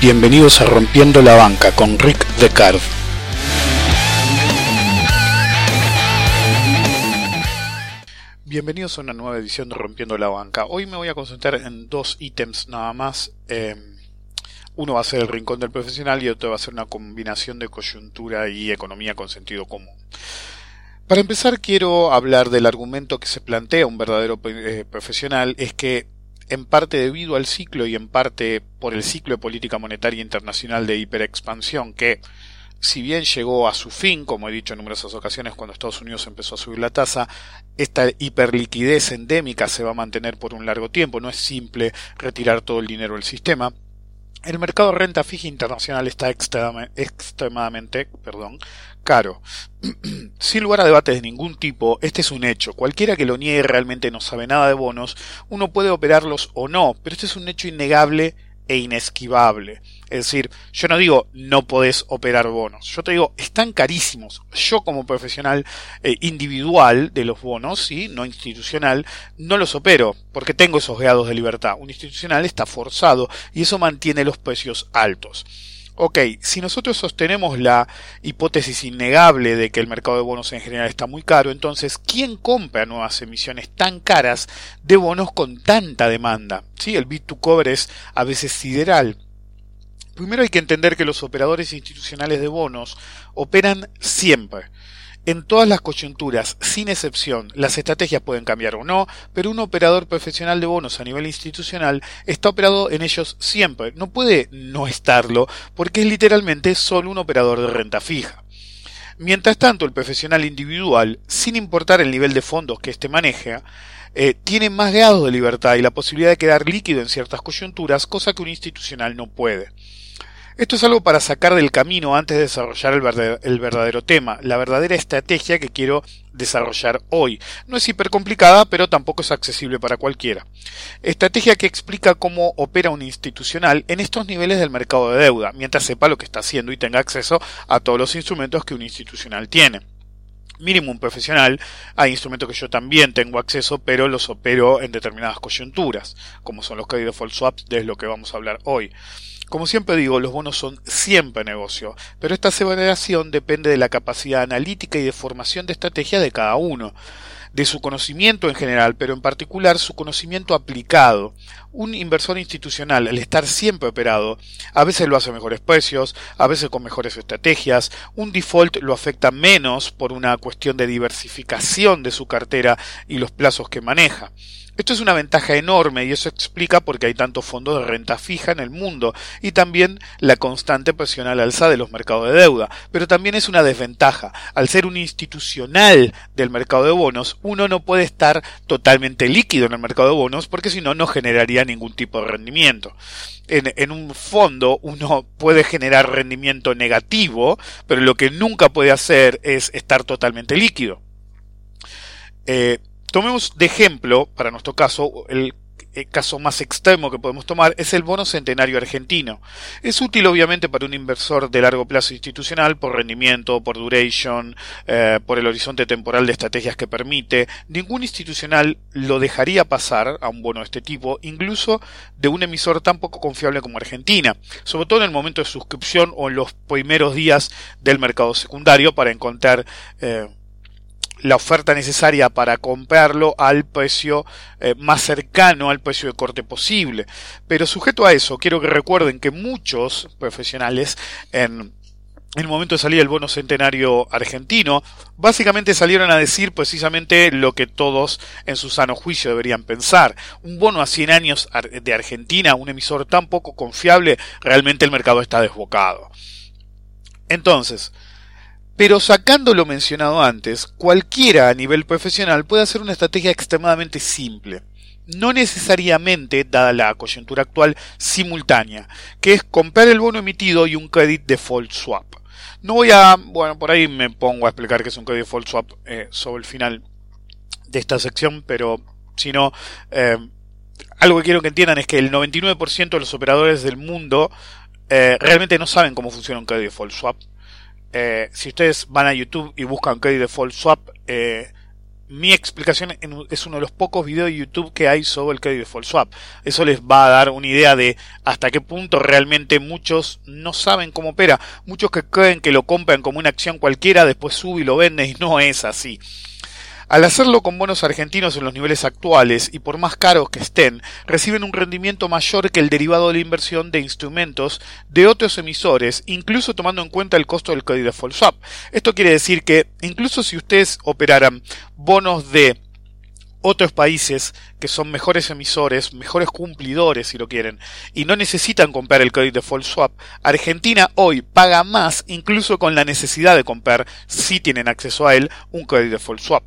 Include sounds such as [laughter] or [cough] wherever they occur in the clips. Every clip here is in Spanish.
Bienvenidos a Rompiendo la Banca con Rick Decard. Bienvenidos a una nueva edición de Rompiendo la Banca. Hoy me voy a concentrar en dos ítems nada más. Eh, uno va a ser el rincón del profesional y otro va a ser una combinación de coyuntura y economía con sentido común. Para empezar quiero hablar del argumento que se plantea un verdadero eh, profesional, es que en parte debido al ciclo y en parte por el ciclo de política monetaria internacional de hiperexpansión que si bien llegó a su fin, como he dicho en numerosas ocasiones cuando Estados Unidos empezó a subir la tasa, esta hiperliquidez endémica se va a mantener por un largo tiempo, no es simple retirar todo el dinero del sistema. El mercado de renta fija internacional está extremadamente caro. [clears throat] Sin lugar a debates de ningún tipo, este es un hecho. Cualquiera que lo niegue realmente no sabe nada de bonos. Uno puede operarlos o no, pero este es un hecho innegable e inesquivable. Es decir, yo no digo no podés operar bonos, yo te digo están carísimos. Yo como profesional eh, individual de los bonos, ¿sí? no institucional, no los opero porque tengo esos grados de libertad. Un institucional está forzado y eso mantiene los precios altos. Ok, si nosotros sostenemos la hipótesis innegable de que el mercado de bonos en general está muy caro, entonces, ¿quién compra nuevas emisiones tan caras de bonos con tanta demanda? ¿Sí? El bit to cover es a veces sideral. Primero hay que entender que los operadores institucionales de bonos operan siempre en todas las coyunturas, sin excepción, las estrategias pueden cambiar o no, pero un operador profesional de bonos a nivel institucional está operado en ellos siempre. No puede no estarlo, porque es literalmente solo un operador de renta fija. Mientras tanto, el profesional individual, sin importar el nivel de fondos que éste maneja, eh, tiene más grados de libertad y la posibilidad de quedar líquido en ciertas coyunturas, cosa que un institucional no puede. Esto es algo para sacar del camino antes de desarrollar el verdadero, tema, la verdadera estrategia que quiero desarrollar hoy. No es hiper complicada, pero tampoco es accesible para cualquiera. Estrategia que explica cómo opera un institucional en estos niveles del mercado de deuda, mientras sepa lo que está haciendo y tenga acceso a todos los instrumentos que un institucional tiene mínimo un profesional, hay instrumentos que yo también tengo acceso, pero los opero en determinadas coyunturas, como son los credit default swaps, de lo que vamos a hablar hoy. Como siempre digo, los bonos son siempre negocio, pero esta separación depende de la capacidad analítica y de formación de estrategia de cada uno, de su conocimiento en general, pero en particular su conocimiento aplicado. Un inversor institucional, al estar siempre operado, a veces lo hace a mejores precios, a veces con mejores estrategias, un default lo afecta menos por una cuestión de diversificación de su cartera y los plazos que maneja. Esto es una ventaja enorme y eso explica por qué hay tantos fondos de renta fija en el mundo y también la constante presión al alza de los mercados de deuda. Pero también es una desventaja. Al ser un institucional del mercado de bonos, uno no puede estar totalmente líquido en el mercado de bonos porque si no, no generaría ningún tipo de rendimiento. En, un fondo uno puede generar rendimiento negativo, pero lo que nunca puede hacer es estar totalmente líquido. Eh, Tomemos de ejemplo, para nuestro caso, el caso más extremo que podemos tomar es el bono centenario argentino. Es útil obviamente para un inversor de largo plazo institucional por rendimiento, por duration, eh, por el horizonte temporal de estrategias que permite. Ningún institucional lo dejaría pasar a un bono de este tipo, incluso de un emisor tan poco confiable como Argentina, sobre todo en el momento de suscripción o en los primeros días del mercado secundario para encontrar eh, la oferta necesaria para comprarlo al precio eh, más cercano al precio de corte posible. Pero sujeto a eso, quiero que recuerden que muchos profesionales en el momento de salir el bono centenario argentino, básicamente salieron a decir precisamente lo que todos en su sano juicio deberían pensar. Un bono a 100 años de Argentina, un emisor tan poco confiable, realmente el mercado está desbocado. Entonces, pero sacando lo mencionado antes, cualquiera a nivel profesional puede hacer una estrategia extremadamente simple. No necesariamente, dada la coyuntura actual, simultánea, que es comprar el bono emitido y un credit default swap. No voy a, bueno, por ahí me pongo a explicar qué es un credit default swap eh, sobre el final de esta sección, pero si no, eh, algo que quiero que entiendan es que el 99% de los operadores del mundo eh, realmente no saben cómo funciona un credit default swap. Eh, si ustedes van a YouTube y buscan credit default swap, eh, mi explicación es uno de los pocos videos de YouTube que hay sobre el credit default swap. Eso les va a dar una idea de hasta qué punto realmente muchos no saben cómo opera. Muchos que creen que lo compran como una acción cualquiera, después sube y lo venden y no es así. Al hacerlo con bonos argentinos en los niveles actuales y por más caros que estén, reciben un rendimiento mayor que el derivado de la inversión de instrumentos de otros emisores, incluso tomando en cuenta el costo del credit default swap. Esto quiere decir que incluso si ustedes operaran bonos de otros países que son mejores emisores, mejores cumplidores si lo quieren, y no necesitan comprar el credit default swap, Argentina hoy paga más incluso con la necesidad de comprar, si tienen acceso a él, un credit default swap.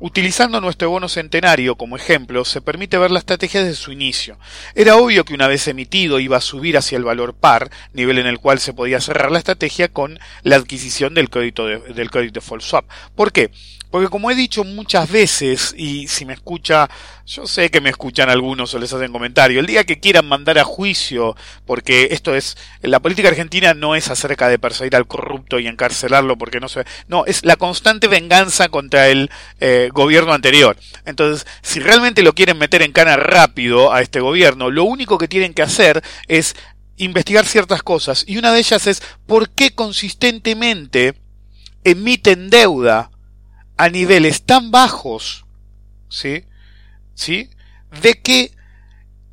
Utilizando nuestro bono centenario como ejemplo, se permite ver la estrategia desde su inicio. Era obvio que una vez emitido iba a subir hacia el valor par, nivel en el cual se podía cerrar la estrategia con la adquisición del crédito del credit default swap. ¿Por qué? Porque como he dicho muchas veces, y si me escucha, yo sé que me escuchan algunos o les hacen comentario, el día que quieran mandar a juicio, porque esto es, la política argentina no es acerca de perseguir al corrupto y encarcelarlo porque no se, no, es la constante venganza contra el eh, gobierno anterior. Entonces, si realmente lo quieren meter en cana rápido a este gobierno, lo único que tienen que hacer es investigar ciertas cosas, y una de ellas es por qué consistentemente emiten deuda a niveles tan bajos, ¿sí? ¿Sí? De que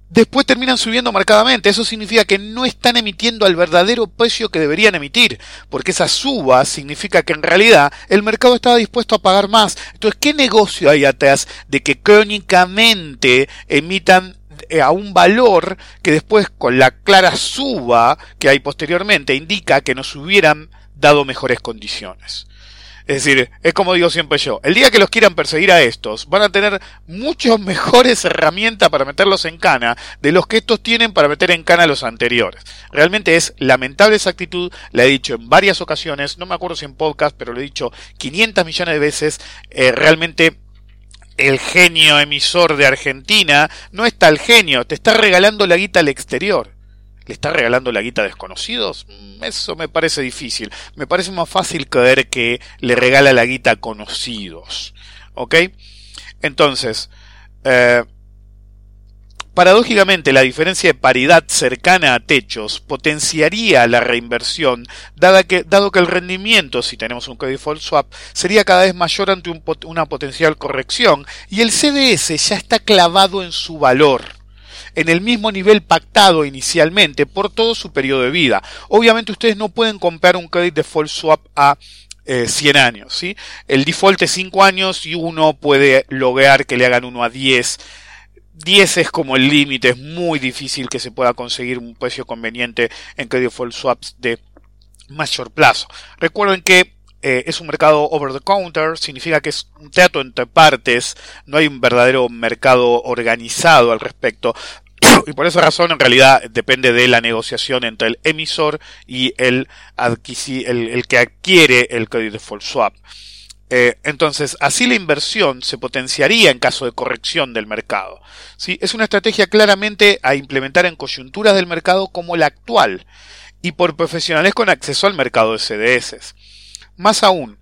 después terminan subiendo marcadamente. Eso significa que no están emitiendo al verdadero precio que deberían emitir, porque esa suba significa que en realidad el mercado estaba dispuesto a pagar más. Entonces, ¿qué negocio hay atrás de que crónicamente emitan eh, a un valor que después con la clara suba que hay posteriormente indica que nos hubieran dado mejores condiciones? Es decir, es como digo siempre yo, el día que los quieran perseguir a estos, van a tener muchas [laughs] mejores herramientas para meterlos en cana de los que estos tienen para meter en cana a los anteriores. Realmente es lamentable esa actitud, la he dicho en varias ocasiones, no me acuerdo si en podcast, pero lo he dicho 500 millones de veces, eh, realmente el genio emisor de Argentina no está el genio, te está regalando la guita al exterior. ¿Le está regalando la guita a desconocidos? Mm, eso me parece difícil. Me parece más fácil creer que le regala la guita a conocidos. ¿Ok? Entonces, eh, paradójicamente la diferencia de paridad cercana a techos potenciaría la reinversión, que, dado que el rendimiento, si tenemos un default swap, sería cada vez mayor ante una potencial corrección y el CDS ya está clavado en su valor en el mismo nivel pactado inicialmente por todo su periodo de vida. Obviamente ustedes no pueden comprar un credit default swap a 100 eh, años, ¿sí? El default es 5 años y uno puede lograr que le hagan uno a 10. 10 es como el límite, es muy difícil que se pueda conseguir un precio conveniente en credit default swaps de mayor plazo. Recuerden que eh, es un mercado over the counter, significa que es un teatro entre partes, no hay un verdadero mercado organizado al respecto, y por esa razón en realidad depende de la negociación entre el emisor y el, el, que adquiere el credit default swap. Eh, entonces, así la inversión se potenciaría en caso de corrección del mercado. ¿sí? Es una estrategia claramente a implementar en coyunturas del mercado como la actual y por profesionales con acceso al mercado de CDS. Más aún,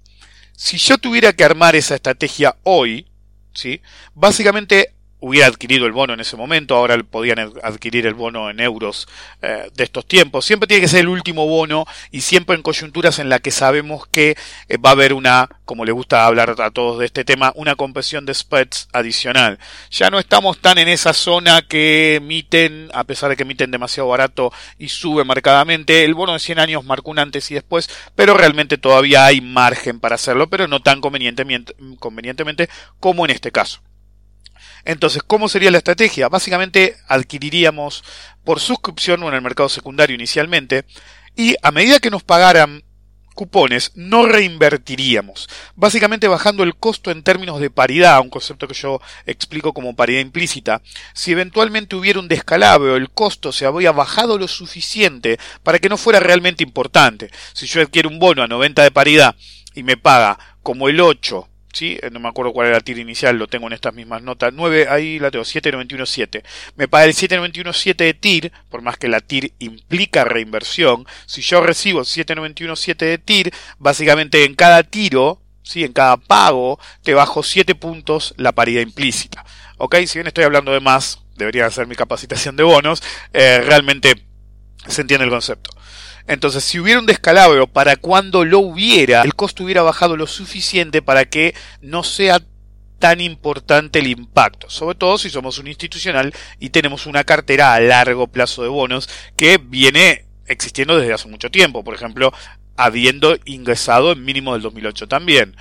si yo tuviera que armar esa estrategia hoy, ¿sí? básicamente hubiera adquirido el bono en ese momento, ahora podían adquirir el bono en euros eh, de estos tiempos. Siempre tiene que ser el último bono y siempre en coyunturas en la que sabemos que eh, va a haber una, como le gusta hablar a todos de este tema, una compresión de spreads adicional. Ya no estamos tan en esa zona que emiten, a pesar de que emiten demasiado barato y sube marcadamente. El bono de 100 años marcó un antes y después, pero realmente todavía hay margen para hacerlo, pero no tan convenientemente, convenientemente como en este caso. Entonces, ¿cómo sería la estrategia? Básicamente adquiriríamos por suscripción o en el mercado secundario inicialmente y a medida que nos pagaran cupones no reinvertiríamos, básicamente bajando el costo en términos de paridad, un concepto que yo explico como paridad implícita. Si eventualmente hubiera un descalabro, el costo se habría bajado lo suficiente para que no fuera realmente importante. Si yo adquiero un bono a 90 de paridad y me paga como el 8 ¿sí? Eh, no me acuerdo cuál era la TIR inicial, lo tengo en estas mismas notas. 9, ahí la tengo, 791.7. Me paga el 791.7 de TIR, por más que la TIR implica reinversión. Si yo recibo 791.7 de TIR, básicamente en cada tiro, ¿sí? en cada pago, te bajo 7 puntos la paridad implícita. ¿Ok? Si bien estoy hablando de más, debería ser mi capacitación de bonos, eh, realmente se entiende el concepto. Entonces, si hubiera un descalabro para cuando lo hubiera, el costo hubiera bajado lo suficiente para que no sea tan importante el impacto, sobre todo si somos un institucional y tenemos una cartera a largo plazo de bonos que viene existiendo desde hace mucho tiempo, por ejemplo, habiendo ingresado en mínimo del 2008 también.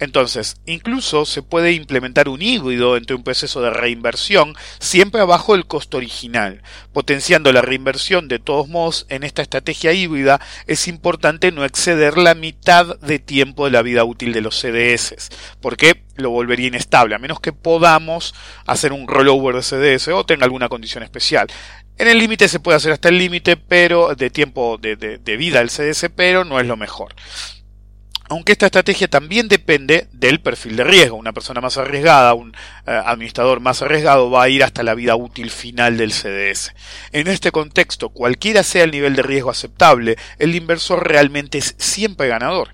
Entonces, incluso se puede implementar un híbrido entre un proceso de reinversión siempre abajo del costo original. Potenciando la reinversión de todos modos en esta estrategia híbrida es importante no exceder la mitad de tiempo de la vida útil de los CDS, porque lo volvería inestable, a menos que podamos hacer un rollover de CDS o tenga alguna condición especial. En el límite se puede hacer hasta el límite pero de tiempo de, vida del CDS, pero no es lo mejor aunque esta estrategia también depende del perfil de riesgo. Una persona más arriesgada, un eh, administrador más arriesgado va a ir hasta la vida útil final del CDS. En este contexto, cualquiera sea el nivel de riesgo aceptable, el inversor realmente es siempre ganador.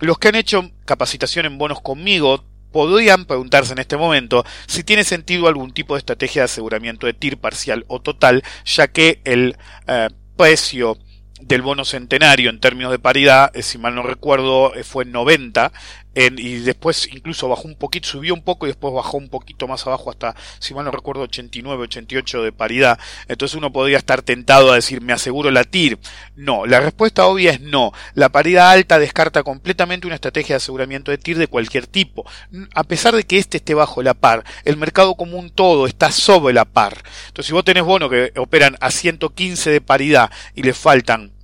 Los que han hecho capacitación en bonos conmigo podrían preguntarse en este momento si tiene sentido algún tipo de estrategia de aseguramiento de TIR parcial o total, ya que el eh, precio del bono centenario en términos de paridad, eh, si mal no recuerdo, eh, fue en 90, y después incluso bajó un poquito, subió un poco y después bajó un poquito más abajo hasta, si mal no recuerdo, 89, 88 de paridad. Entonces uno podría estar tentado a decir, me aseguro la TIR. No, la respuesta obvia es no. La paridad alta descarta completamente una estrategia de aseguramiento de TIR de cualquier tipo. A pesar de que este esté bajo la par, el mercado común todo está sobre la par. Entonces si vos tenés bonos que operan a 115 de paridad y le faltan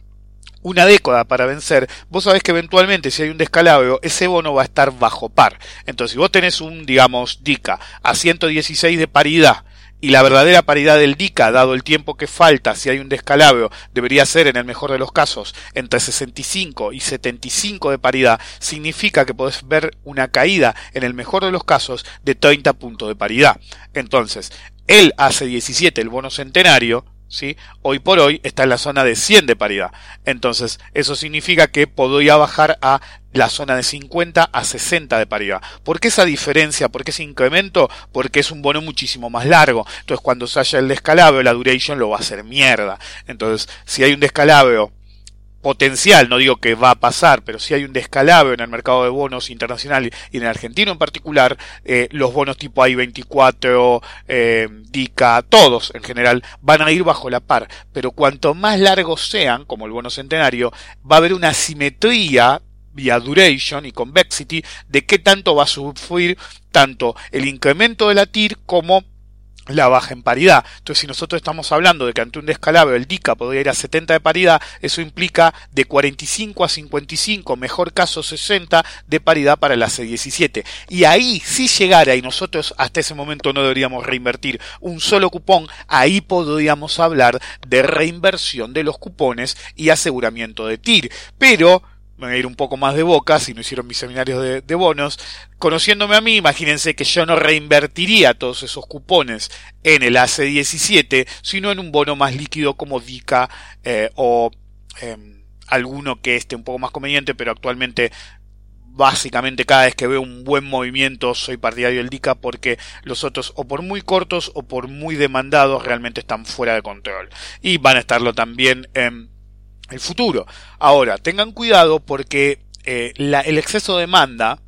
una década para vencer, vos sabés que eventualmente si hay un descalabro, ese bono va a estar bajo par. Entonces, si vos tenés un, digamos, DICA a 116 de paridad, y la verdadera paridad del DICA, dado el tiempo que falta, si hay un descalabro, debería ser en el mejor de los casos entre 65 y 75 de paridad, significa que podés ver una caída en el mejor de los casos de 30 puntos de paridad. Entonces, él hace 17 el bono centenario, ¿sí? Hoy por hoy está en la zona de 100 de paridad. Entonces, eso significa que podría bajar a la zona de 50 a 60 de paridad. ¿Por qué esa diferencia? ¿Por qué ese incremento? Porque es un bono muchísimo más largo. Entonces, cuando se haya el descalabro, la duration lo va a hacer mierda. Entonces, si hay un descalabro potencial, no digo que va a pasar, pero si hay un descalabro en el mercado de bonos internacional y en el argentino en particular, eh, los bonos tipo I24, eh, DICA, todos en general, van a ir bajo la par. Pero cuanto más largos sean, como el bono centenario, va a haber una simetría vía duration y convexity de qué tanto va a sufrir tanto el incremento de la TIR como la baja en paridad. Entonces, si nosotros estamos hablando de que ante un descalabro el DICA podría ir a 70 de paridad, eso implica de 45 a 55, mejor caso 60 de paridad para la C17. Y ahí, si llegara y nosotros hasta ese momento no deberíamos reinvertir un solo cupón, ahí podríamos hablar de reinversión de los cupones y aseguramiento de TIR. Pero me voy a ir un poco más de boca, si no hicieron mis seminarios de, bonos. Conociéndome a mí, imagínense que yo no reinvertiría todos esos cupones en el AC17, sino en un bono más líquido como DICA eh, o em, alguno que esté un poco más conveniente, pero actualmente básicamente cada vez que veo un buen movimiento soy partidario del DICA porque los otros o por muy cortos o por muy demandados realmente están fuera de control y van a estarlo también en el futuro. Ahora, tengan cuidado porque eh, el exceso de demanda,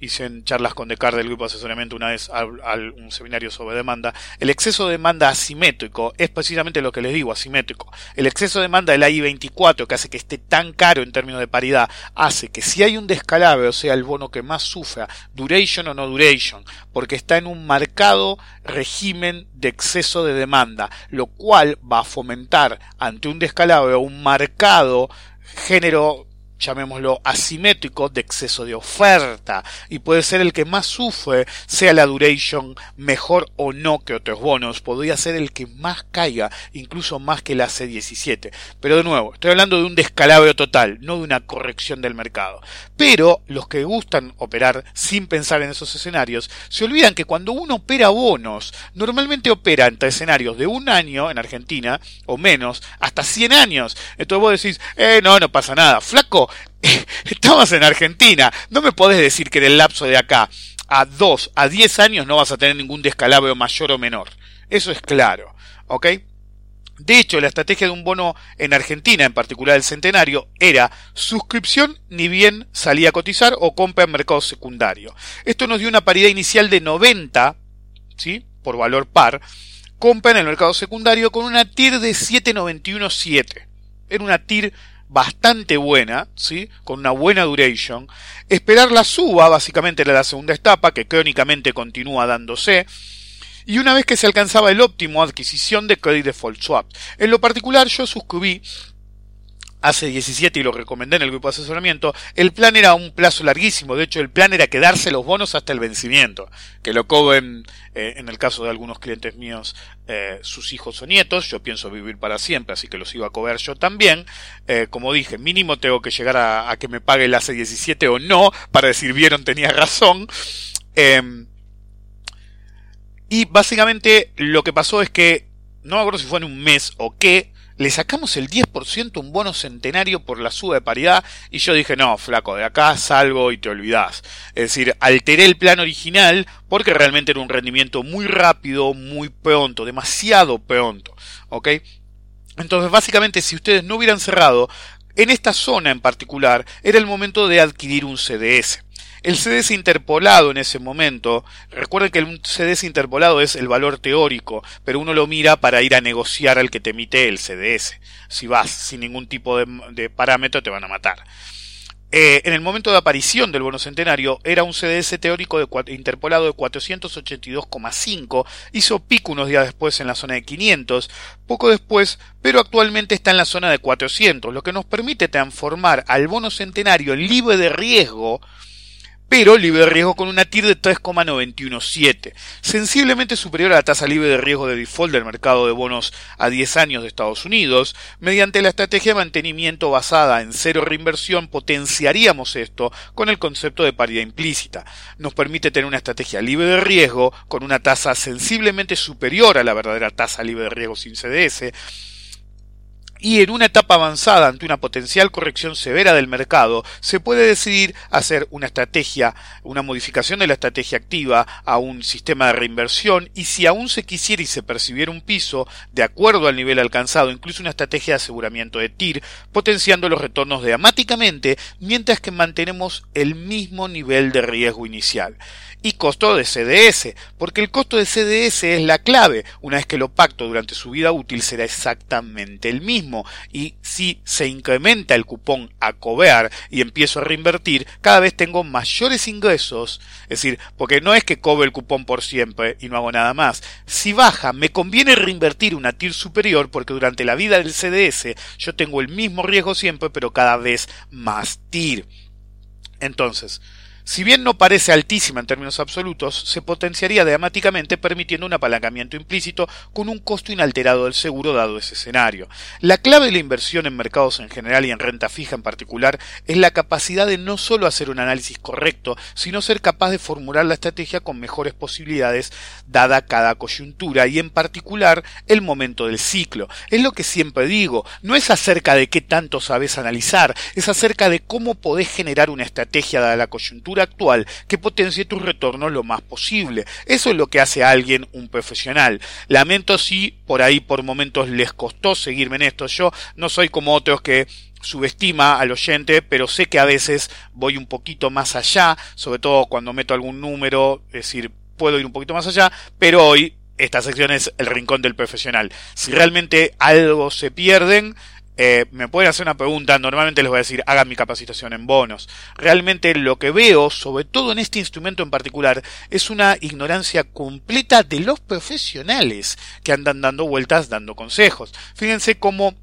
hice en charlas con Descartes del grupo de asesoramiento una vez al, un seminario sobre demanda, el exceso de demanda asimétrico es precisamente lo que les digo, asimétrico. El exceso de demanda del AI-24 que hace que esté tan caro en términos de paridad, hace que si hay un descalabro, sea el bono que más sufra, duration o no duration, porque está en un marcado régimen de exceso de demanda, lo cual va a fomentar ante un descalabro un marcado género llamémoslo asimétrico, de exceso de oferta, y puede ser el que más sufre, sea la duration mejor o no que otros bonos, podría ser el que más caiga, incluso más que la C17. Pero de nuevo, estoy hablando de un descalabro total, no de una corrección del mercado. Pero los que gustan operar sin pensar en esos escenarios, se olvidan que cuando uno opera bonos, normalmente opera entre escenarios de un año en Argentina, o menos, hasta 100 años. Entonces vos decís, eh, no, no pasa nada. Flaco, [laughs] estamos en Argentina, no me podés decir que en el lapso de acá a 2 a 10 años no vas a tener ningún descalabro mayor o menor. Eso es claro, ¿ok? De hecho, la estrategia de un bono en Argentina, en particular el centenario, era suscripción ni bien salía a cotizar o compra en mercado secundario. Esto nos dio una paridad inicial de 90, ¿sí? Por valor par, compra en el mercado secundario con una TIR de 791.7. Era una TIR bastante buena, ¿sí? Con una buena duration. Esperar la suba, básicamente era la segunda etapa, que crónicamente continúa dándose y una vez que se alcanzaba el óptimo adquisición de credit default swap. En lo particular yo suscribí hace 17 y lo recomendé en el grupo de asesoramiento, el plan era un plazo larguísimo, de hecho el plan era quedarse los bonos hasta el vencimiento, que lo cobren eh, en el caso de algunos clientes míos eh, sus hijos o nietos, yo pienso vivir para siempre, así que los iba a cobrar yo también, eh, como dije, mínimo tengo que llegar a, que me pague el hace 17 o no, para decir vieron tenía razón, em, y básicamente lo que pasó es que, no me acuerdo si fue en un mes o qué, le sacamos el 10% un bono centenario por la suba de paridad y yo dije, no, flaco, de acá salgo y te olvidás. Es decir, alteré el plan original porque realmente era un rendimiento muy rápido, muy pronto, demasiado pronto. ¿Ok? Entonces, básicamente, si ustedes no hubieran cerrado, en esta zona en particular, era el momento de adquirir un CDS. El CDS interpolado en ese momento, recuerden que un CDS interpolado es el valor teórico, pero uno lo mira para ir a negociar al que te emite el CDS. Si vas sin ningún tipo de, de parámetro te van a matar. Eh, en el momento de aparición del bono centenario era un CDS teórico de, interpolado de 482,5, hizo pico unos días después en la zona de 500, poco después, pero actualmente está en la zona de 400, lo que nos permite transformar al bono centenario libre de riesgo pero libre de riesgo con una TIR de 3,917, sensiblemente superior a la tasa libre de riesgo de default del mercado de bonos a 10 años de Estados Unidos. Mediante la estrategia de mantenimiento basada en cero reinversión potenciaríamos esto con el concepto de paridad implícita. Nos permite tener una estrategia libre de riesgo con una tasa sensiblemente superior a la verdadera tasa libre de riesgo sin CDS y en una etapa avanzada ante una potencial corrección severa del mercado, se puede decidir hacer una estrategia, una modificación de la estrategia activa a un sistema de reinversión y si aún se quisiera y se percibiera un piso de acuerdo al nivel alcanzado, incluso una estrategia de aseguramiento de TIR, potenciando los retornos dramáticamente mientras que mantenemos el mismo nivel de riesgo inicial y costo de CDS, porque el costo de CDS es la clave. Una vez que lo pacto durante su vida útil será exactamente el mismo y si se incrementa el cupón a cobear y empiezo a reinvertir, cada vez tengo mayores ingresos, es decir, porque no es que cobre el cupón por siempre y no hago nada más. Si baja, me conviene reinvertir una TIR superior porque durante la vida del CDS yo tengo el mismo riesgo siempre, pero cada vez más TIR. Entonces, si bien no parece altísima en términos absolutos, se potenciaría dramáticamente permitiendo un apalancamiento implícito con un costo inalterado del seguro dado ese escenario. La clave de la inversión en mercados en general y en renta fija en particular es la capacidad de no solo hacer un análisis correcto, sino ser capaz de formular la estrategia con mejores posibilidades dada cada coyuntura y en particular el momento del ciclo. Es lo que siempre digo, no es acerca de qué tanto sabes analizar, es acerca de cómo podés generar una estrategia dada la coyuntura actual que potencie tus retornos lo más posible. Eso es lo que hace a alguien un profesional. Lamento si por ahí por momentos les costó seguirme en esto. Yo no soy como otros que subestima al oyente, pero sé que a veces voy un poquito más allá, sobre todo cuando meto algún número, es decir, puedo ir un poquito más allá, pero hoy esta sección es el rincón del profesional. Si realmente algo se pierden, eh, me pueden hacer una pregunta, normalmente les voy a decir, hagan mi capacitación en bonos. Realmente lo que veo, sobre todo en este instrumento en particular, es una ignorancia completa de los profesionales que andan dando vueltas, dando consejos. Fíjense cómo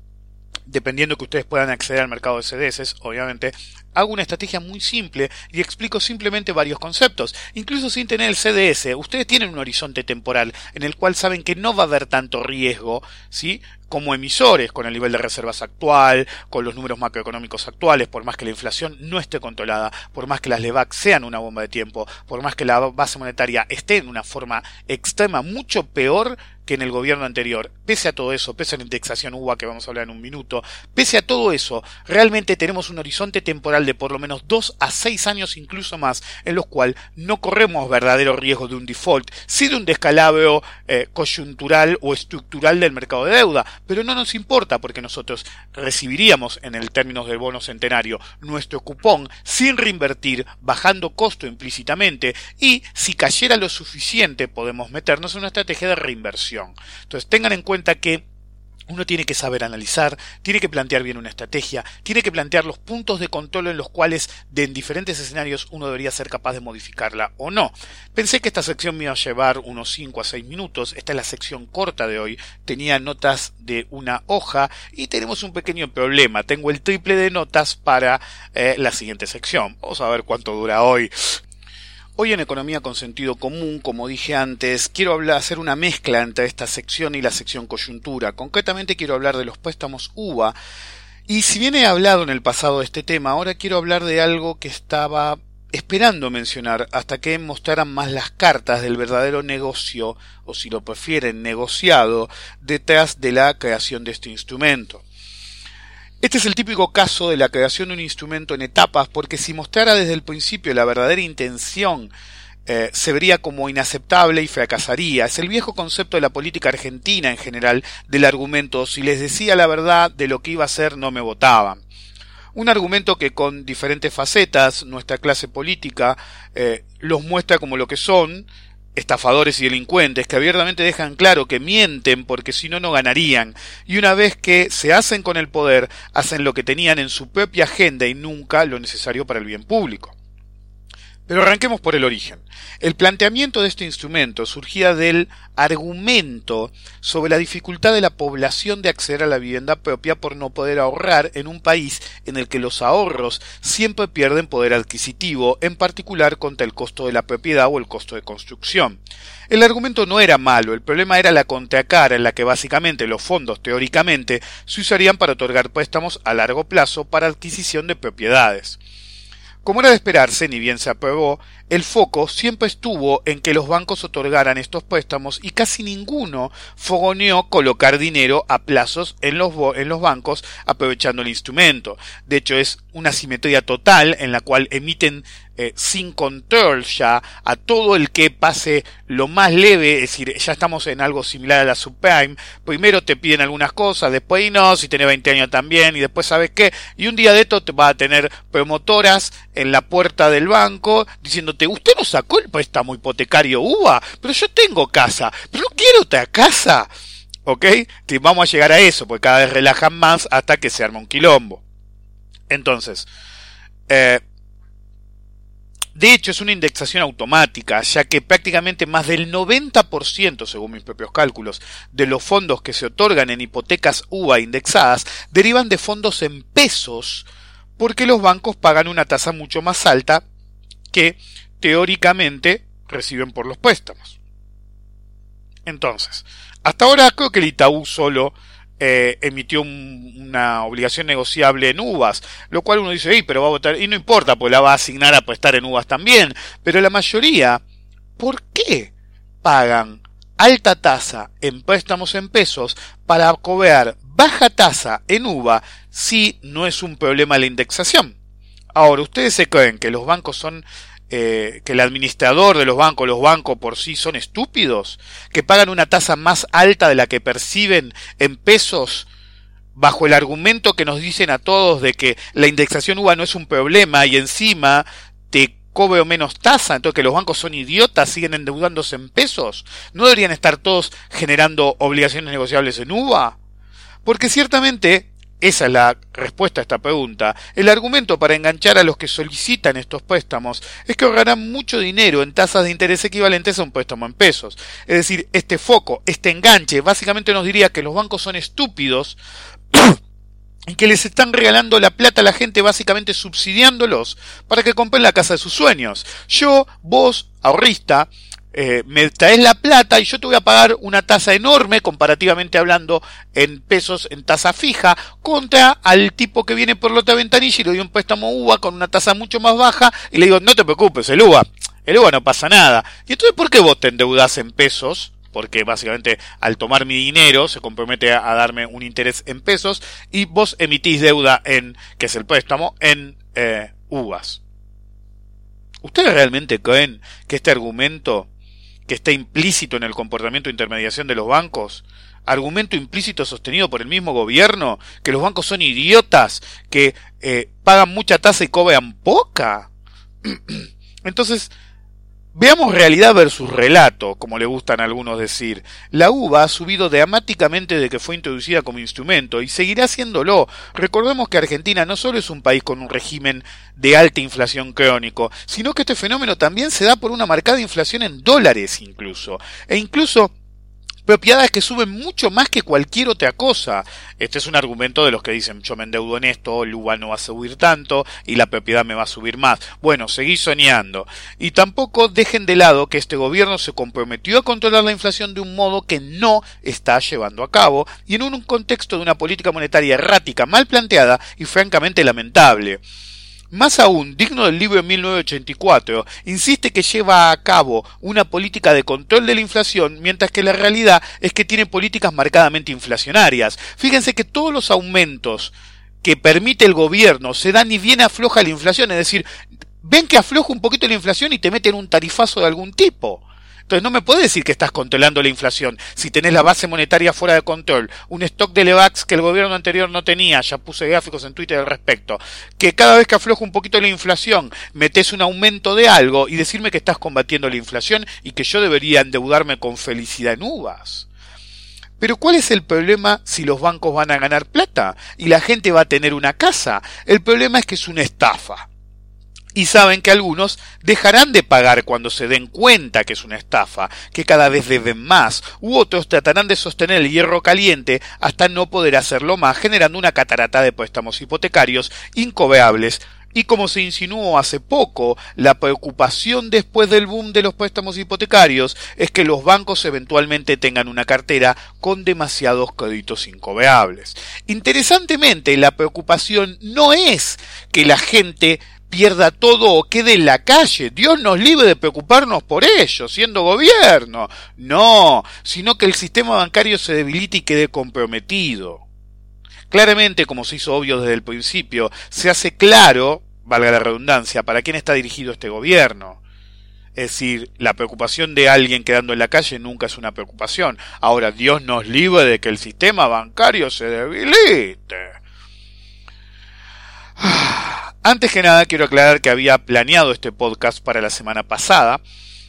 dependiendo que ustedes puedan acceder al mercado de CDS, obviamente, hago una estrategia muy simple y explico simplemente varios conceptos. Incluso sin tener el CDS, ustedes tienen un horizonte temporal en el cual saben que no va a haber tanto riesgo, ¿sí? como emisores, con el nivel de reservas actual, con los números macroeconómicos actuales, por más que la inflación no esté controlada, por más que las LEVAC sean una bomba de tiempo, por más que la base monetaria esté en una forma extrema mucho peor que en el gobierno anterior. Pese a todo eso, pese a la indexación UBA que vamos a hablar en un minuto, pese a todo eso, realmente tenemos un horizonte temporal de por lo menos dos a seis años incluso más, en los cuales no corremos verdadero riesgo de un default, sí de un descalabro eh, coyuntural o estructural del mercado de deuda, pero no nos importa porque nosotros recibiríamos en el términos del bono centenario nuestro cupón sin reinvertir, bajando costo implícitamente y si cayera lo suficiente podemos meternos en una estrategia de reinversión. Entonces tengan en cuenta que uno tiene que saber analizar, tiene que plantear bien una estrategia, tiene que plantear los puntos de control en los cuales de en diferentes escenarios uno debería ser capaz de modificarla o no. Pensé que esta sección me iba a llevar unos 5 a 6 minutos, esta es la sección corta de hoy, tenía notas de una hoja y tenemos un pequeño problema, tengo el triple de notas para eh, la siguiente sección. Vamos a ver cuánto dura hoy. Hoy en Economía con Sentido Común, como dije antes, quiero hablar, hacer una mezcla entre esta sección y la sección coyuntura. Concretamente quiero hablar de los préstamos UVA. Y si bien he hablado en el pasado de este tema, ahora quiero hablar de algo que estaba esperando mencionar hasta que mostraran más las cartas del verdadero negocio, o si lo prefieren, negociado, detrás de la creación de este instrumento. Este es el típico caso de la creación de un instrumento en etapas, porque si mostrara desde el principio la verdadera intención, eh, se vería como inaceptable y fracasaría. Es el viejo concepto de la política argentina en general, del argumento si les decía la verdad de lo que iba a hacer no me votaban. Un argumento que con diferentes facetas nuestra clase política eh, los muestra como lo que son, estafadores y delincuentes que abiertamente dejan claro que mienten porque si no no ganarían y una vez que se hacen con el poder hacen lo que tenían en su propia agenda y nunca lo necesario para el bien público. Pero arranquemos por el origen. El planteamiento de este instrumento surgía del argumento sobre la dificultad de la población de acceder a la vivienda propia por no poder ahorrar en un país en el que los ahorros siempre pierden poder adquisitivo, en particular contra el costo de la propiedad o el costo de construcción. El argumento no era malo, el problema era la contracara en la que básicamente los fondos teóricamente se usarían para otorgar préstamos a largo plazo para adquisición de propiedades. Como era de esperarse, ni bien se aprobó, el foco siempre estuvo en que los bancos otorgaran estos préstamos y casi ninguno fogoneó colocar dinero a plazos en los, en los bancos aprovechando el instrumento. De hecho, es una simetría total en la cual emiten eh, sin control ya a todo el que pase lo más leve, es decir, ya estamos en algo similar a la subprime, primero te piden algunas cosas, después no, si tenés 20 años también, y después sabes qué, y un día de esto te va a tener promotoras en la puerta del banco diciéndote, usted no sacó el préstamo hipotecario UBA, pero yo tengo casa, pero no quiero otra casa. ¿Ok? Que vamos a llegar a eso, porque cada vez relajan más hasta que se arma un quilombo. Entonces, eh, de hecho, es una indexación automática, ya que prácticamente más del 90%, según mis propios cálculos, de los fondos que se otorgan en hipotecas UVA indexadas derivan de fondos en pesos, porque los bancos pagan una tasa mucho más alta que teóricamente reciben por los préstamos. Entonces, hasta ahora creo que el Itaú solo eh, emitió una obligación negociable en uvas, lo cual uno dice, pero va a votar, y no importa, pues la va a asignar a prestar en uvas también, pero la mayoría, ¿por qué pagan alta tasa en préstamos en pesos para cobrar baja tasa en uva si no es un problema la indexación? Ahora, ¿ustedes se creen que los bancos son eh, que el administrador de los bancos, los bancos por sí son estúpidos, que pagan una tasa más alta de la que perciben en pesos bajo el argumento que nos dicen a todos de que la indexación UVA no es un problema y encima te cobre menos tasa, entonces que los bancos son idiotas, siguen endeudándose en pesos, no deberían estar todos generando obligaciones negociables en UVA. Porque ciertamente esa es la respuesta a esta pregunta. El argumento para enganchar a los que solicitan estos préstamos es que ahorrarán mucho dinero en tasas de interés equivalentes a un préstamo en pesos. Es decir, este foco, este enganche, básicamente nos diría que los bancos son estúpidos [clears throat] en que les están regalando la plata a la gente, básicamente subsidiándolos para que compren la casa de sus sueños. Yo, vos, ahorrista, eh, me traes la plata y yo te voy a pagar una tasa enorme, comparativamente hablando, en pesos, en tasa fija, contra al tipo que viene por la otra ventanilla y le doy un préstamo UVA con una tasa mucho más baja y le digo, no te preocupes, el UVA, el UVA no pasa nada. Y entonces, ¿por qué vos te endeudas en pesos? porque básicamente al tomar mi dinero se compromete a, darme un interés en pesos y vos emitís deuda en, que es el préstamo, en eh, uvas. ¿Ustedes realmente creen que este argumento que está implícito en el comportamiento de intermediación de los bancos, argumento implícito sostenido por el mismo gobierno, que los bancos son idiotas, que eh, pagan mucha tasa y cobran poca. [clears throat] Entonces, Veamos realidad versus relato, como le gustan algunos decir. La uva ha subido dramáticamente desde que fue introducida como instrumento y seguirá haciéndolo. Recordemos que Argentina no solo es un país con un régimen de alta inflación crónico, sino que este fenómeno también se da por una marcada inflación en dólares incluso. E incluso propiedades que suben mucho más que cualquier otra cosa. Este es un argumento de los que dicen yo me endeudo en esto, el UVA no va a subir tanto y la propiedad me va a subir más. Bueno, seguí soñando. Y tampoco dejen de lado que este gobierno se comprometió a controlar la inflación de un modo que no está llevando a cabo y en un contexto de una política monetaria errática, mal planteada y francamente lamentable. Más aún, digno del libro de 1984, insiste que lleva a cabo una política de control de la inflación, mientras que la realidad es que tiene políticas marcadamente inflacionarias. Fíjense que todos los aumentos que permite el gobierno se dan y bien afloja la inflación, es decir, ven que afloja un poquito la inflación y te meten un tarifazo de algún tipo. Entonces no me puedes decir que estás controlando la inflación si tenés la base monetaria fuera de control, un stock de Levax que el gobierno anterior no tenía, ya puse gráficos en Twitter al respecto, que cada vez que afloja un poquito la inflación metes un aumento de algo y decirme que estás combatiendo la inflación y que yo debería endeudarme con felicidad en uvas. Pero ¿cuál es el problema si los bancos van a ganar plata y la gente va a tener una casa? El problema es que es una estafa y saben que algunos dejarán de pagar cuando se den cuenta que es una estafa, que cada vez deben más, u otros tratarán de sostener el hierro caliente hasta no poder hacerlo más, generando una catarata de préstamos hipotecarios incobeables y como se insinuó hace poco, la preocupación después del boom de los préstamos hipotecarios es que los bancos eventualmente tengan una cartera con demasiados créditos incobeables. Interesantemente, la preocupación no es que la gente pierda todo o quede en la calle. Dios nos libre de preocuparnos por ello, siendo gobierno. No, sino que el sistema bancario se debilite y quede comprometido. Claramente, como se hizo obvio desde el principio, se hace claro, valga la redundancia, para quién está dirigido este gobierno. Es decir, la preocupación de alguien quedando en la calle nunca es una preocupación. Ahora, Dios nos libre de que el sistema bancario se debilite. Antes que nada quiero aclarar que había planeado este podcast para la semana pasada,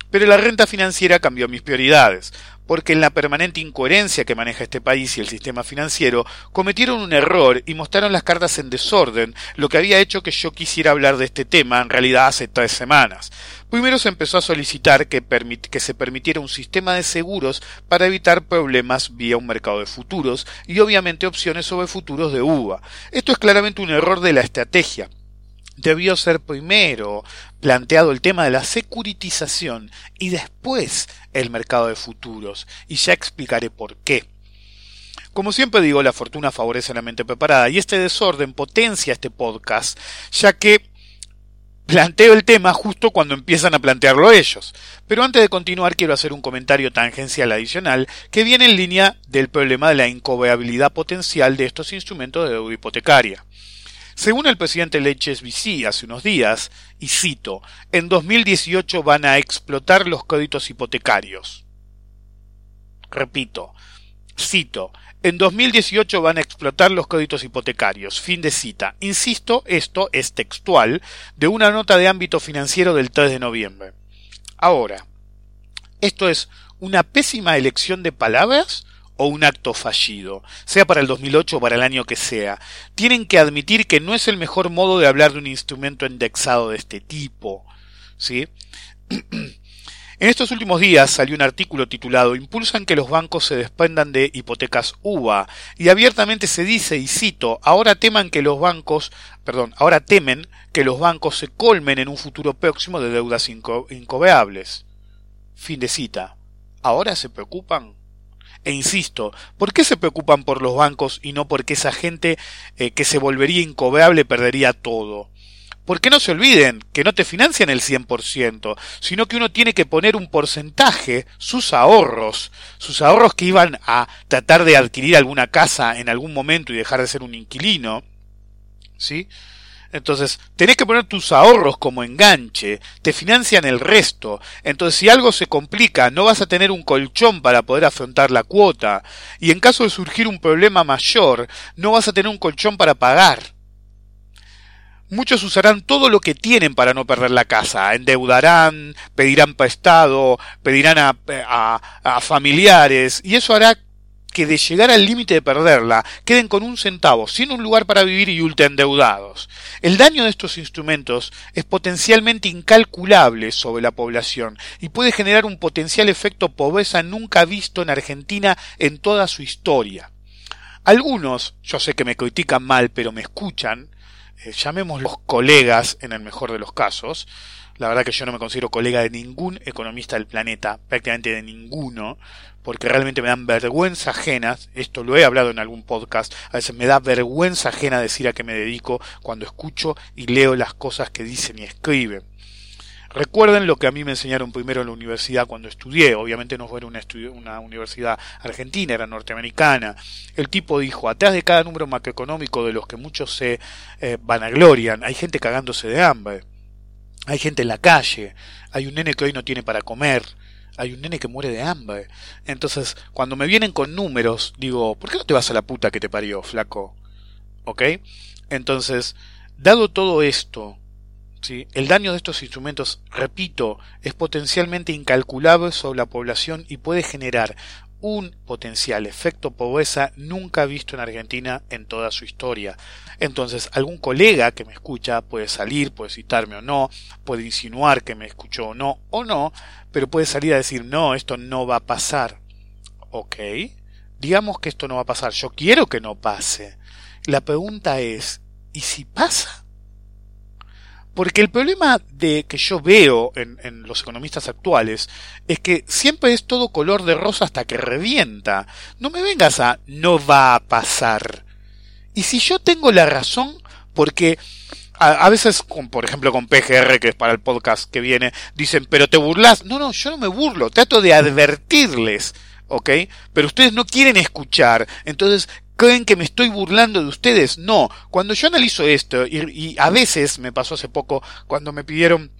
pero la renta financiera cambió mis prioridades, porque en la permanente incoherencia que maneja este país y el sistema financiero, cometieron un error y mostraron las cartas en desorden, lo que había hecho que yo quisiera hablar de este tema en realidad hace tres semanas. Primero se empezó a solicitar que, que, se permitiera un sistema de seguros para evitar problemas vía un mercado de futuros y obviamente opciones sobre futuros de uva. Esto es claramente un error de la estrategia debió ser primero planteado el tema de la securitización y después el mercado de futuros, y ya explicaré por qué. Como siempre digo, la fortuna favorece a la mente preparada, y este desorden potencia este podcast, ya que planteo el tema justo cuando empiezan a plantearlo ellos. Pero antes de continuar quiero hacer un comentario tangencial adicional que viene en línea del problema de la incobeabilidad potencial de estos instrumentos de deuda hipotecaria. Según el presidente Leches Vici hace unos días, y cito, en 2018 van a explotar los créditos hipotecarios. Repito, cito, en 2018 van a explotar los créditos hipotecarios. Fin de cita. Insisto, esto es textual de una nota de ámbito financiero del 3 de noviembre. Ahora, ¿esto es una pésima elección de palabras o un acto fallido, sea para el 2008 o para el año que sea, tienen que admitir que no es el mejor modo de hablar de un instrumento indexado de este tipo. ¿Sí? [clears throat] En estos últimos días salió un artículo titulado Impulsan que los bancos se despendan de hipotecas UVA y abiertamente se dice, y cito, ahora teman que los bancos, perdón, ahora temen que los bancos se colmen en un futuro próximo de deudas incoveables. Fin de cita. ¿Ahora se preocupan? E insisto, ¿por qué se preocupan por los bancos y no porque esa gente eh, que se volvería incoveable perdería todo? Porque no se olviden que no te financian el 100%, sino que uno tiene que poner un porcentaje, sus ahorros, sus ahorros que iban a tratar de adquirir alguna casa en algún momento y dejar de ser un inquilino, ¿sí? Entonces, tenés que poner tus ahorros como enganche, te financian el resto. Entonces, si algo se complica, no vas a tener un colchón para poder afrontar la cuota. Y en caso de surgir un problema mayor, no vas a tener un colchón para pagar. Muchos usarán todo lo que tienen para no perder la casa, endeudarán, pedirán prestado, pedirán a, a, familiares, y eso hará que de llegar al límite de perderla queden con un centavo, sin un lugar para vivir y ultra endeudados. El daño de estos instrumentos es potencialmente incalculable sobre la población y puede generar un potencial efecto pobreza nunca visto en Argentina en toda su historia. Algunos, yo sé que me critican mal, pero me escuchan, eh, llamémoslos colegas en el mejor de los casos, la verdad que yo no me considero colega de ningún economista del planeta, prácticamente de ninguno, porque realmente me dan vergüenza ajena, esto lo he hablado en algún podcast, a veces me da vergüenza ajena decir a qué me dedico cuando escucho y leo las cosas que dicen y escriben. Recuerden lo que a mí me enseñaron primero en la universidad cuando estudié. Obviamente no fue una, una universidad argentina, era norteamericana. El tipo dijo, atrás de cada número macroeconómico de los que muchos se eh, vanaglorian, hay gente cagándose de hambre. Hay gente en la calle. Hay un nene que hoy no tiene para comer. Hay un nene que muere de hambre. Entonces, cuando me vienen con números, digo, ¿por qué no te vas a la puta que te parió, flaco? ¿Ok? Entonces, dado todo esto, el daño de estos instrumentos, repito, es potencialmente incalculable sobre la población y puede generar un potencial efecto pobreza nunca visto en Argentina en toda su historia. Entonces, algún colega que me escucha puede salir, puede citarme o no, puede insinuar que me escuchó o no, o no, pero puede salir a decir, no, esto no va a pasar. Ok, digamos que esto no va a pasar, yo quiero que no pase. La pregunta es, ¿y si pasa? Porque el problema de que yo veo en, los economistas actuales es que siempre es todo color de rosa hasta que revienta. No me vengas a no va a pasar. Y si yo tengo la razón, porque a, veces, por ejemplo con PGR, que es para el podcast que viene, dicen, pero te burlas. No, no, yo no me burlo, trato de advertirles. ¿ok? Pero ustedes no quieren escuchar. Entonces, ¿Creen que me estoy burlando de ustedes? No. Cuando yo analizo esto, y, a veces me pasó hace poco cuando me pidieron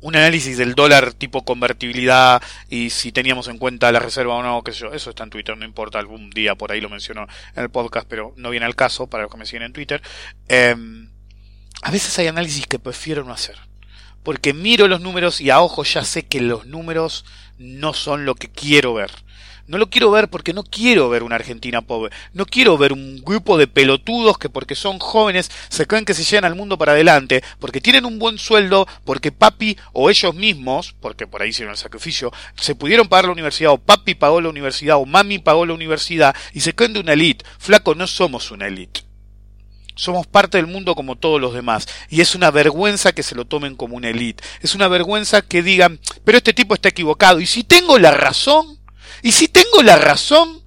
un análisis del dólar tipo convertibilidad y si teníamos en cuenta la reserva o no, qué sé yo, eso está en Twitter, no importa, algún día por ahí lo menciono en el podcast, pero no viene al caso para los que me siguen en Twitter. Em, a veces hay análisis que prefiero no hacer. Porque miro los números y a ojo ya sé que los números no son lo que quiero ver. No lo quiero ver porque no quiero ver una Argentina pobre. No quiero ver un grupo de pelotudos que porque son jóvenes se creen que se llevan al mundo para adelante, porque tienen un buen sueldo, porque papi o ellos mismos, porque por ahí hicieron el sacrificio, se pudieron pagar la universidad o papi pagó la universidad o mami pagó la universidad y se creen de una elite. Flaco, no somos una elite. Somos parte del mundo como todos los demás. Y es una vergüenza que se lo tomen como una elite. Es una vergüenza que digan, pero este tipo está equivocado. Y si tengo la razón, y si tengo la razón,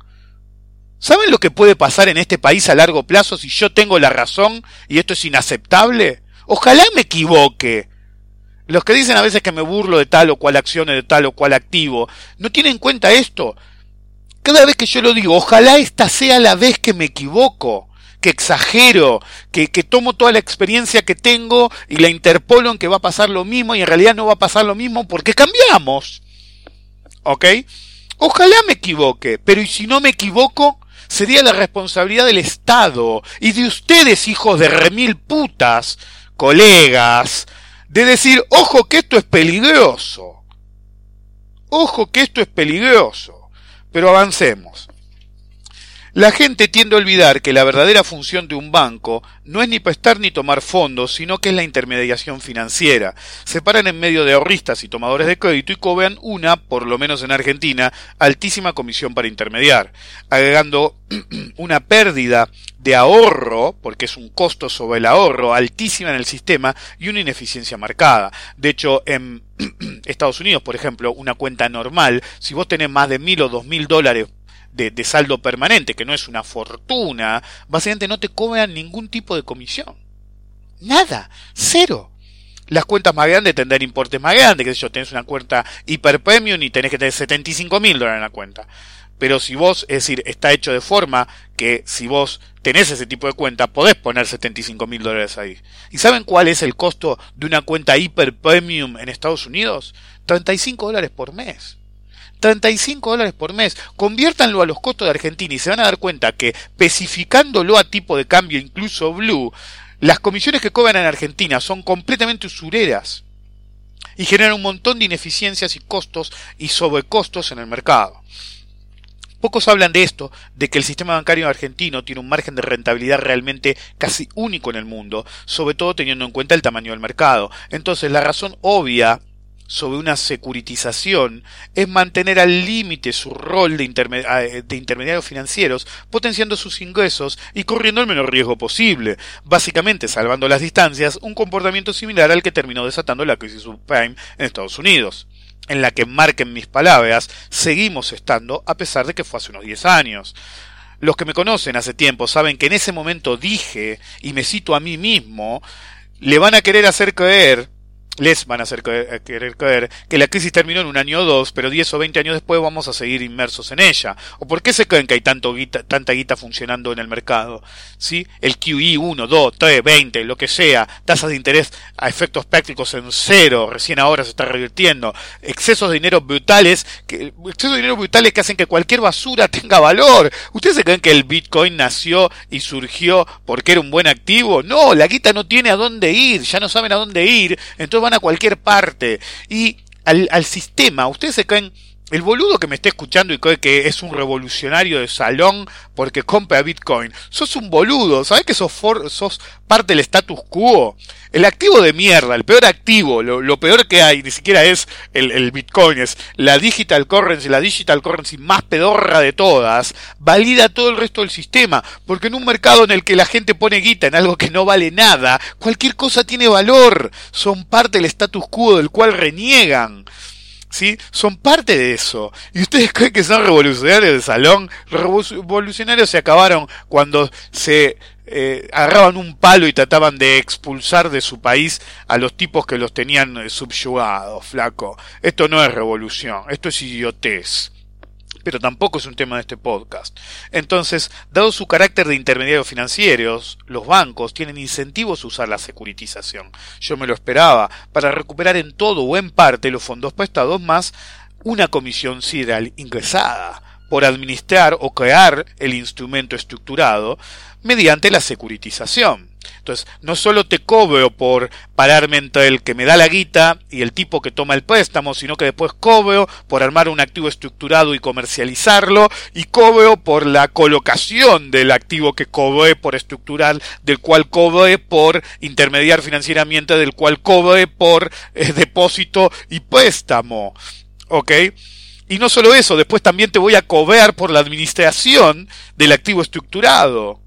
¿saben lo que puede pasar en este país a largo plazo si yo tengo la razón y esto es inaceptable? Ojalá me equivoque. Los que dicen a veces que me burlo de tal o cual acción de tal o cual activo, no tienen en cuenta esto. Cada vez que yo lo digo, ojalá esta sea la vez que me equivoco, que exagero, que, que tomo toda la experiencia que tengo y la interpolo en que va a pasar lo mismo y en realidad no va a pasar lo mismo porque cambiamos. ¿Ok? Ojalá me equivoque, pero ¿y si no me equivoco? Sería la responsabilidad del Estado y de ustedes, hijos de remil putas, colegas, de decir, ojo que esto es peligroso. Ojo que esto es peligroso. Pero avancemos. La gente tiende a olvidar que la verdadera función de un banco no es ni prestar ni tomar fondos, sino que es la intermediación financiera. Se paran en medio de ahorristas y tomadores de crédito y cobran una, por lo menos en Argentina, altísima comisión para intermediar, agregando [clears throat] una pérdida de ahorro, porque es un costo sobre el ahorro altísima en el sistema y una ineficiencia marcada. De hecho, en [clears throat] Estados Unidos, por ejemplo, una cuenta normal, si vos tenés más de mil o dos mil dólares de, saldo permanente, que no es una fortuna, básicamente no te cobran ningún tipo de comisión. Nada, cero. Las cuentas más grandes tendrán importes más grandes, que sé yo, tenés una cuenta hiper premium y tenés que tener 75 mil dólares en la cuenta. Pero si vos, es decir, está hecho de forma que si vos tenés ese tipo de cuenta, podés poner 75 mil dólares ahí. ¿Y saben cuál es el costo de una cuenta hiper premium en Estados Unidos? 35 dólares por mes. 35 dólares por mes. Conviértanlo a los costos de Argentina y se van a dar cuenta que, especificándolo a tipo de cambio, incluso Blue, las comisiones que cobran en Argentina son completamente usureras y generan un montón de ineficiencias y costos y sobrecostos en el mercado. Pocos hablan de esto, de que el sistema bancario argentino tiene un margen de rentabilidad realmente casi único en el mundo, sobre todo teniendo en cuenta el tamaño del mercado. Entonces, la razón obvia sobre una securitización es mantener al límite su rol de, intermediarios financieros, potenciando sus ingresos y corriendo el menor riesgo posible, básicamente salvando las distancias, un comportamiento similar al que terminó desatando la crisis subprime en Estados Unidos en la que marquen mis palabras, seguimos estando a pesar de que fue hace unos 10 años. Los que me conocen hace tiempo saben que en ese momento dije, y me cito a mí mismo, le van a querer hacer creer les van a hacer querer creer que la crisis terminó en un año o dos, pero 10 o 20 años después vamos a seguir inmersos en ella. ¿O por qué se creen que hay tanto tanta guita funcionando en el mercado? ¿Sí? El QE 1, 2, 3, 20, lo que sea, tasas de interés a efectos prácticos en cero, recién ahora se está revirtiendo, excesos de dinero brutales, que, excesos de dinero brutales que hacen que cualquier basura [laughs] tenga valor. ¿Ustedes se creen que el Bitcoin nació y surgió porque era un buen activo? No, la guita no tiene a dónde ir, ya no saben a dónde ir, entonces van a cualquier parte. Y al, al sistema, ustedes se caen el boludo que me está escuchando y cree que es un revolucionario de salón porque compra Bitcoin, sos un boludo, ¿sabes que sos, sos parte del status quo? El activo de mierda, el peor activo, lo, peor que hay, ni siquiera es el, el, Bitcoin, es la digital currency, la digital currency más pedorra de todas, valida todo el resto del sistema, porque en un mercado en el que la gente pone guita en algo que no vale nada, cualquier cosa tiene valor, son parte del status quo del cual reniegan. ¿Sí? Son parte de eso. ¿Y ustedes [laughs] creen que son revolucionarios de salón? Revolucionarios se acabaron cuando se eh, agarraban un palo y trataban de expulsar de su país a los tipos que los tenían subyugados, flaco. Esto no es revolución, esto es idiotez pero tampoco es un tema de este podcast. Entonces, dado su carácter de intermediarios financieros, los bancos tienen incentivos a usar la securitización. Yo me lo esperaba, para recuperar en todo o en parte los fondos prestados más una comisión sideral ingresada por administrar o crear el instrumento estructurado mediante la securitización. Entonces, no solo te cobro por pararme entre el que me da la guita y el tipo que toma el préstamo, sino que después cobro por armar un activo estructurado y comercializarlo, y cobro por la colocación del activo que cobré por estructural, del cual cobré por intermediar financieramente, del cual cobré por eh, depósito y préstamo. ¿Ok? Y no solo eso, después también te voy a cobrar por la administración del activo estructurado.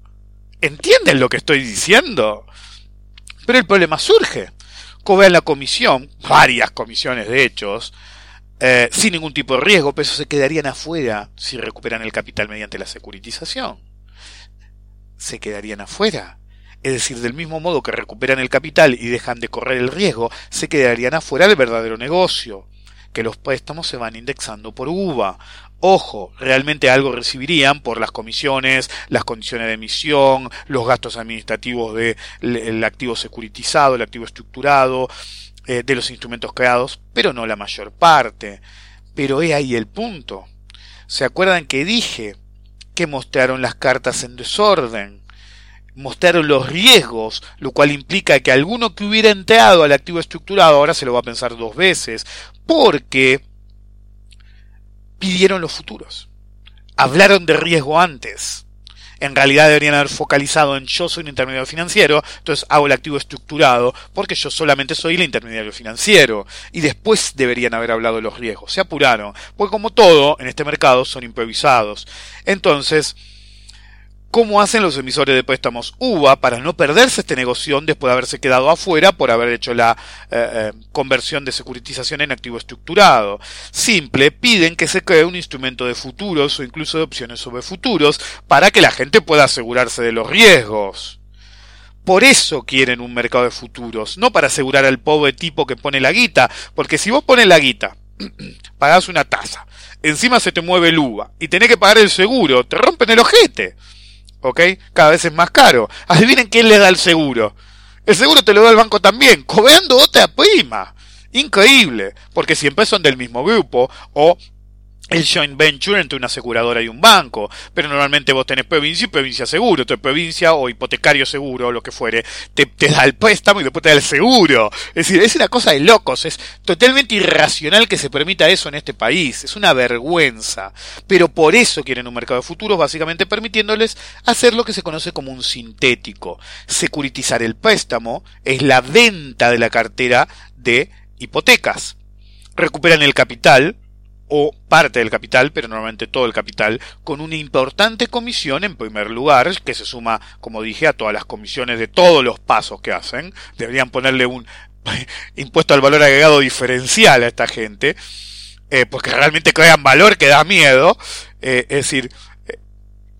¿Entienden lo que estoy diciendo? Pero el problema surge. Cobran la comisión, varias comisiones de hechos, eh, sin ningún tipo de riesgo, pero se quedarían afuera si recuperan el capital mediante la securitización. Se quedarían afuera. Es decir, del mismo modo que recuperan el capital y dejan de correr el riesgo, se quedarían afuera del verdadero negocio, que los préstamos se van indexando por UVA, Ojo, realmente algo recibirían por las comisiones, las condiciones de emisión, los gastos administrativos del activo securitizado, el activo estructurado, eh, de los instrumentos creados, pero no la mayor parte. Pero he ahí el punto. ¿Se acuerdan que dije que mostraron las cartas en desorden? mostraron los riesgos, lo cual implica que alguno que hubiera entrado al activo estructurado ahora se lo va a pensar dos veces, porque pidieron los futuros. Hablaron de riesgo antes. En realidad deberían haber focalizado en yo soy un intermediario financiero, entonces hago el activo estructurado porque yo solamente soy el intermediario financiero. Y después deberían haber hablado de los riesgos. Se apuraron, porque como todo en este mercado son improvisados. Entonces, cómo hacen los emisores de préstamos UVA para no perderse este negocio después de haberse quedado afuera por haber hecho la eh, eh, conversión de securitización en activo estructurado. Simple, piden que se cree un instrumento de futuros o incluso de opciones sobre futuros para que la gente pueda asegurarse de los riesgos. Por eso quieren un mercado de futuros, no para asegurar al pobre tipo que pone la guita, porque si vos pones la guita, [clears throat] pagás una tasa, encima se te mueve el UVA y tenés que pagar el seguro, te rompen el ojete. ¿Ok? Cada vez es más caro. Adivinen quién le da el seguro. El seguro te lo da el banco también, cobrando otra prima. Increíble, porque siempre son del mismo grupo o el joint venture entre una aseguradora y un banco, pero normalmente vos tenés provincia y provincia seguro, tu provincia o hipotecario seguro o lo que fuere, te, te, da el préstamo y después te da el seguro. Es decir, es una cosa de locos, es totalmente irracional que se permita eso en este país, es una vergüenza. Pero por eso quieren un mercado de futuros, básicamente permitiéndoles hacer lo que se conoce como un sintético. Securitizar el préstamo es la venta de la cartera de hipotecas. Recuperan el capital, o parte del capital, pero normalmente todo el capital, con una importante comisión en primer lugar, que se suma, como dije, a todas las comisiones de todos los pasos que hacen. Deberían ponerle un [laughs] impuesto al valor agregado diferencial a esta gente, eh, porque realmente crean valor que da miedo. Eh, es decir, eh,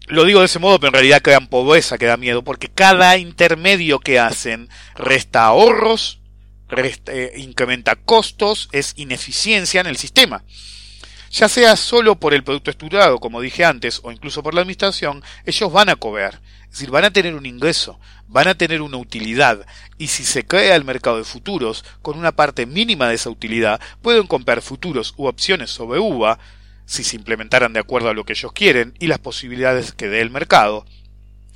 lo digo de ese modo, pero en realidad crean pobreza que da miedo, porque cada intermedio que hacen resta ahorros, resta, incrementa costos, es ineficiencia en el sistema ya sea solo por el producto estudiado, como dije antes, o incluso por la administración, ellos van a cobrar. Es decir, van a tener un ingreso, van a tener una utilidad, y si se crea el mercado de futuros con una parte mínima de esa utilidad, pueden comprar futuros u opciones sobre UVA, si se implementaran de acuerdo a lo que ellos quieren y las posibilidades que dé el mercado.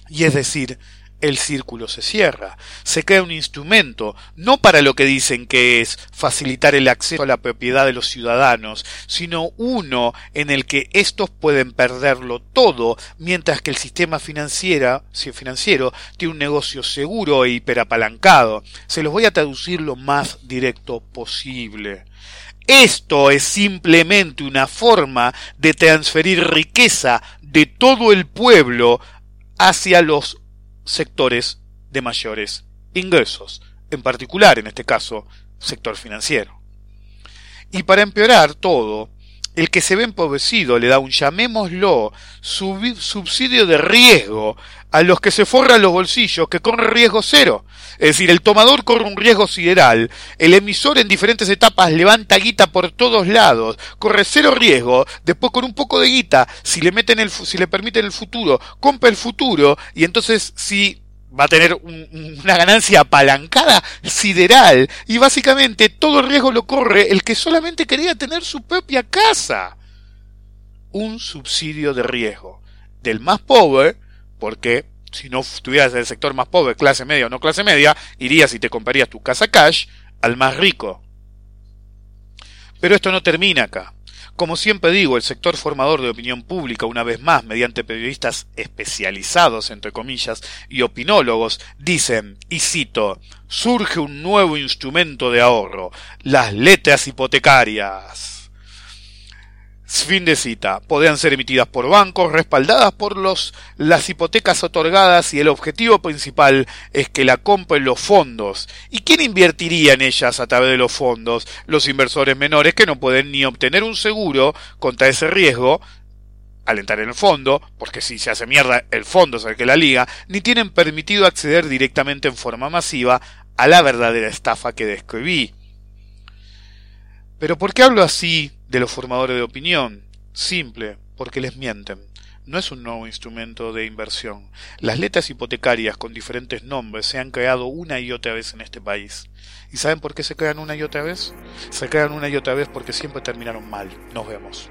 Y es decir, el círculo se cierra. Se crea un instrumento, no para lo que dicen que es facilitar el acceso a la propiedad de los ciudadanos, sino uno en el que estos pueden perderlo todo, mientras que el sistema financiero, financiero tiene un negocio seguro e hiperapalancado. Se los voy a traducir lo más directo posible. Esto es simplemente una forma de transferir riqueza de todo el pueblo hacia los sectores de mayores ingresos, en particular en este caso sector financiero. Y para empeorar todo, el que se ve empobrecido le da un, llamémoslo, subsidio de riesgo a los que se forran los bolsillos, que corren riesgo cero. Es decir, el tomador corre un riesgo sideral, el emisor en diferentes etapas levanta guita por todos lados, corre cero riesgo, después con un poco de guita, si le meten el, si le permiten el futuro, compra el futuro, y entonces si va a tener una ganancia apalancada sideral y básicamente todo el riesgo lo corre el que solamente quería tener su propia casa. Un subsidio de riesgo del más pobre, porque si no estuvieras en el sector más pobre, clase media o no clase media, irías y te comprarías tu casa cash al más rico. Pero esto no termina acá. Como siempre digo, el sector formador de opinión pública, una vez más, mediante periodistas especializados, entre comillas, y opinólogos, dicen, y cito, surge un nuevo instrumento de ahorro, las letras hipotecarias. Fin de cita. Podrían ser emitidas por bancos, respaldadas por los, las hipotecas otorgadas y el objetivo principal es que la compren los fondos. ¿Y quién invertiría en ellas a través de los fondos? Los inversores menores que no pueden ni obtener un seguro contra ese riesgo al entrar en el fondo, porque si se hace mierda el fondo es el que la liga, ni tienen permitido acceder directamente en forma masiva a la verdadera estafa que describí. Pero ¿por qué hablo así de los formadores de opinión? Simple, porque les mienten. No es un nuevo instrumento de inversión. Las letras hipotecarias con diferentes nombres se han creado una y otra vez en este país. ¿Y saben por qué se crean una y otra vez? Se crean una y otra vez porque siempre terminaron mal. Nos vemos.